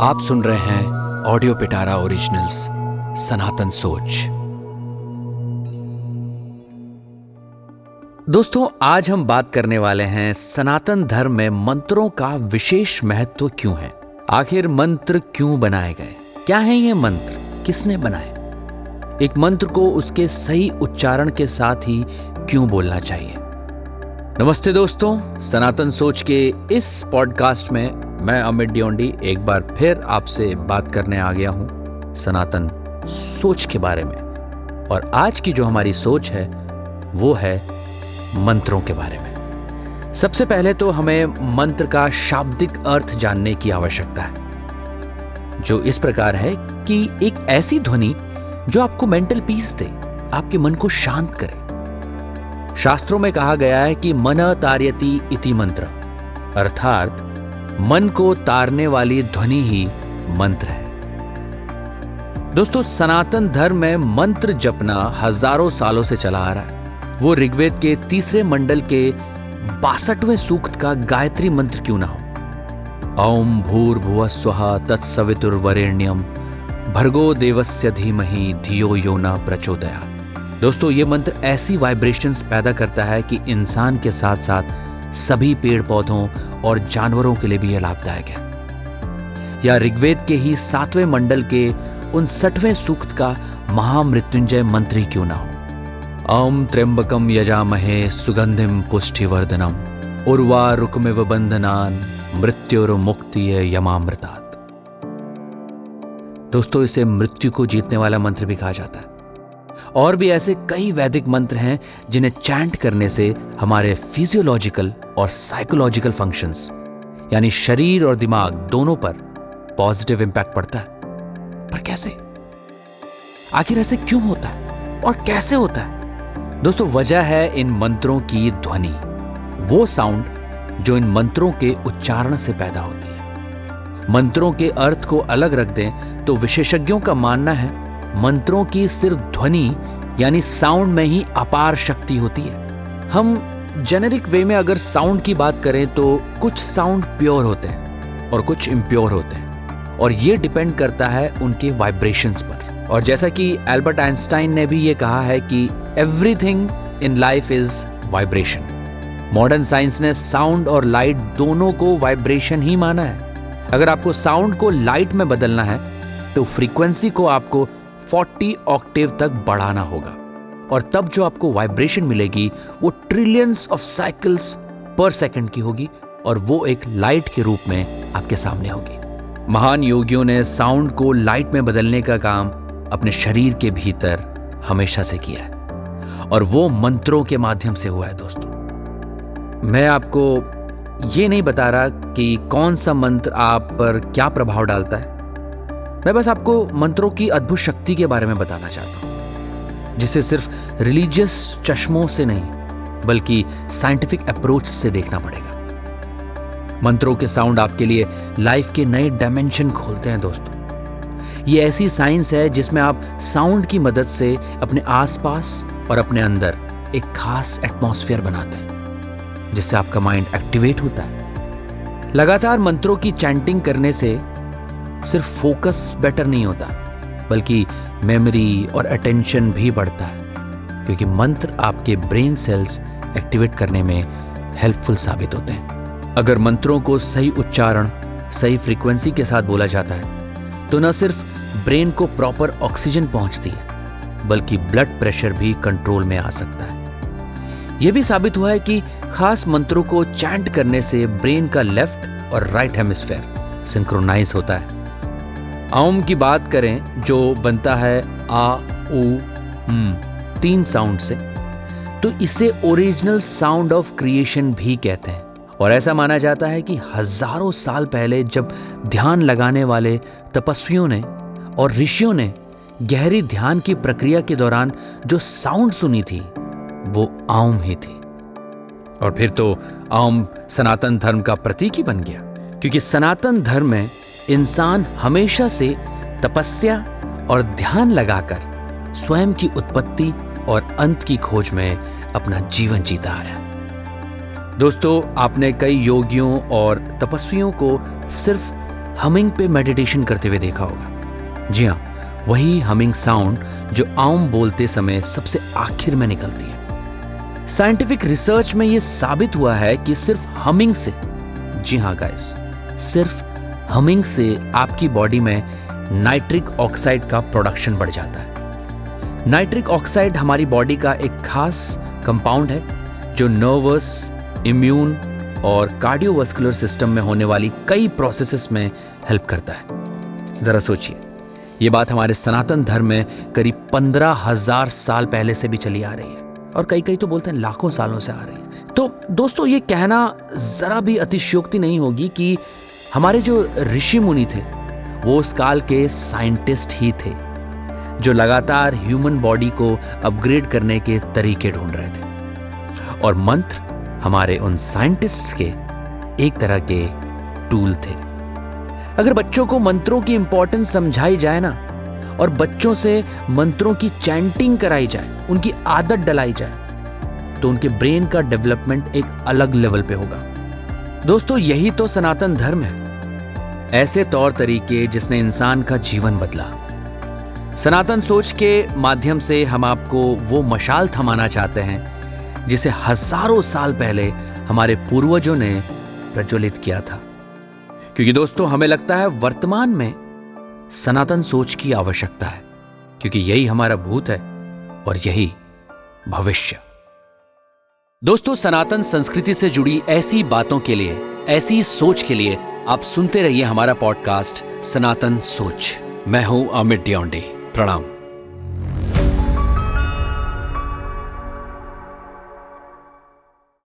आप सुन रहे हैं ऑडियो पिटारा ओरिजिनल्स सनातन सोच। दोस्तों, आज हम बात करने वाले हैं सनातन धर्म में मंत्रों का विशेष महत्व क्यों है? आखिर मंत्र क्यों बनाए गए? क्या है ये मंत्र? किसने बनाए? एक मंत्र को उसके सही उच्चारण के साथ ही क्यों बोलना चाहिए? नमस्ते दोस्तों, सनातन सोच के इस पॉडकास्ट में मैं अमित डियोंडी एक बार फिर आपसे बात करने आ गया हूँ सनातन सोच के बारे में। और आज की जो हमारी सोच है, वो है मंत्रों के बारे में। सबसे पहले तो हमें मंत्र का शाब्दिक अर्थ जानने की आवश्यकता है, जो इस प्रकार है कि एक ऐसी ध्वनि जो आपको मेंटल पीस दे, आपके मन को शांत करे। शास्त्रों में कहा गया है कि मन तार्यति इति मंत्र, अर्थात मन को तारने वाली ध्वनि ही मंत्र है। दोस्तों, सनातन धर्म में मंत्र जपना हज़ारों सालों से चला आ रहा है। वो ऋग्वेद के तीसरे मंडल के बासठवें सूक्त का गायत्री मंत्र क्यों ना हो? ओम भूर भुव स्व तत्सवितुर्वरेण्यम भर्गो देवस्य धीमहि धियो यो न प्रचोदया दोस्तों, ये मंत्र ऐसी वाइब्रेशंस पैदा करता है कि इंसान के साथ साथ सभी पेड़ पौधों और जानवरों के लिए भी यह लाभदायक है। या ऋग्वेद के ही सातवें मंडल के उनसठवें सूक्त का महामृत्युंजय मंत्र ही क्यों ना हो? ओम त्र्यंबकम यजामहे सुगंधिम पुष्टिवर्धनम। उर्वा रुकमिव बंधनान मृत्युर मुक्ति यमामृतात। दोस्तों, इसे मृत्यु को जीतने वाला मंत्र भी कहा जाता है। और भी ऐसे कई वैदिक मंत्र हैं जिन्हें चैंट करने से हमारे फिजियोलॉजिकल और साइकोलॉजिकल फ़ंक्शंस यानी शरीर और दिमाग दोनों पर पॉजिटिव इंपैक्ट पड़ता है। पर कैसे? आखिर ऐसे क्यों होता है? और कैसे होता है? दोस्तों, वजह है इन मंत्रों की ध्वनि। वो साउंड जो इन मंत्रों के उच्चारण से पैदा होती है। मंत्रों के अर्थ को अलग रख दें तो विशेषज्ञों का मानना है मंत्रों की सिर्फ़ ध्वनि, यानी साउंड में ही अपार शक्ति होती है। हम जेनेरिक वे में अगर साउंड की बात करें तो कुछ साउंड प्योर होते हैं और कुछ इम्प्योर होते हैं। और ये डिपेंड करता है उनके वाइब्रेशंस पर। और जैसा कि एल्बर्ट आइंस्टाइन ने भी ये कहा है कि everything in life is vibration modern science ने साउंड और लाइट दोनों को वाइब्रेशन ही माना है। अगर आपको साउंड को लाइट में बदलना है तो फ्रीक्वेंसी को आपको 40 ऑक्टेव तक बढ़ाना होगा। और तब जो आपको वाइब्रेशन मिलेगी, वो trillions of cycles per second की होगी और वो एक लाइट के रूप में आपके सामने होगी। महान योगियों ने साउंड को लाइट में बदलने का काम अपने शरीर के भीतर हमेशा से किया है। और वो मंत्रों के माध्यम से हुआ है दोस्तों। मैं आपको ये नहीं बता रहा कि कौन सा मंत्र आप पर क्या प्रभाव डालता है। मैं बस आपको मंत्रों की अद्भुत शक्ति के बारे में बताना चाहता हूँ, जिसे सिर्फ़ रिलीजियस चश्मों से नहीं, बल्कि साइंटिफिक अप्रोच से देखना पड़ेगा। मंत्रों के साउंड आपके लिए लाइफ के नए डायमेंशन खोलते हैं दोस्तों। ये ऐसी साइंस है जिसमें आप साउंड की मदद से अपने आसपास और अपने अंदर एक खास एटमॉस्फेयर बनाते हैं, जिससे आपका माइंड एक्टिवेट होता है। लगातार मंत्रों की चैंटिंग करने से सिर्फ़ फोकस बेटर नहीं होता, बल्कि मेमोरी और अटेंशन भी बढ़ता है, क्योंकि मंत्र आपके ब्रेन सेल्स एक्टिवेट करने में हेल्पफुल साबित होते हैं। अगर मंत्रों को सही उच्चारण, सही फ्रीक्वेंसी के साथ बोला जाता है तो न सिर्फ़ ब्रेन को प्रॉपर ऑक्सीजन पहुँचती है, बल्कि ब्लड प्रेशर भी कंट्रोल में आ सकता है। यह भी साबित हुआ है कि खास मंत्रों को चैंट करने से ब्रेन का लेफ़्ट और राइट हेमिस्फेयर सिंक्रोनाइज होता है। ओम की बात करें जो बनता है आ उ तीन साउंड से तो इसे ओरिजिनल साउंड ऑफ़ क्रिएशन भी कहते हैं। और ऐसा माना जाता है कि हज़ारों साल पहले जब ध्यान लगाने वाले तपस्वियों ने और ऋषियों ने गहरी ध्यान की प्रक्रिया के दौरान जो साउंड सुनी थी, वो आउम ही थी। और फिर तो आम सनातन धर्म का प्रतीक ही बन गया, क्योंकि सनातन धर्म में इंसान हमेशा से तपस्या और ध्यान लगाकर स्वयं की उत्पत्ति और अंत की खोज में अपना जीवन जीता आया दोस्तों, आपने कई योगियों और तपस्वियों को सिर्फ़ हमिंग पे मेडिटेशन करते हुए देखा होगा। जी हाँ वही हमिंग साउंड जो आम बोलते समय सबसे आखिर में निकलती है। साइंटिफिक रिसर्च में यह साबित हुआ है कि सिर्फ़ हमिंग से, जी हाँ गाइस सिर्फ़ हमिंग से आपकी बॉडी में नाइट्रिक ऑक्साइड का प्रोडक्शन बढ़ जाता है। नाइट्रिक ऑक्साइड हमारी बॉडी का एक खास कंपाउंड है, जो नर्वस, इम्यून और कार्डियोवास्कुलर सिस्टम में होने वाली कई प्रोसेसेस में हेल्प करता है। जरा सोचिए, ये बात हमारे सनातन धर्म में करीब पंद्रह हज़ार साल पहले से भी चली आ रही है और कई कई तो बोलते हैं लाखों सालों से आ रही है। तो दोस्तों, ये कहना जरा भी अतिशयोक्ति नहीं होगी कि हमारे जो ऋषि मुनि थे, वो उस काल के साइंटिस्ट ही थे, जो लगातार ह्यूमन बॉडी को अपग्रेड करने के तरीके ढूंढ रहे थे। और मंत्र हमारे उन साइंटिस्ट्स के एक तरह के टूल थे। अगर बच्चों को मंत्रों की इंपॉर्टेंस समझाई जाए ना, और बच्चों से मंत्रों की चैंटिंग कराई जाए, उनकी आदत डलाई जाए तो उनके ब्रेन का डेवलपमेंट एक अलग लेवल पे होगा। दोस्तों, यही तो सनातन धर्म है। ऐसे तौर तरीके जिसने इंसान का जीवन बदला। सनातन सोच के माध्यम से हम आपको वो मशाल थमाना चाहते हैं, जिसे हज़ारों साल पहले हमारे पूर्वजों ने प्रज्वलित किया था। क्योंकि दोस्तों, हमें लगता है वर्तमान में सनातन सोच की आवश्यकता है, क्योंकि यही हमारा भूत है और यही भविष्य। दोस्तों, सनातन संस्कृति से जुड़ी ऐसी बातों के लिए, ऐसी सोच के लिए आप सुनते रहिए हमारा पॉडकास्ट सनातन सोच। मैं हूँ अमित डियोंडे प्रणाम।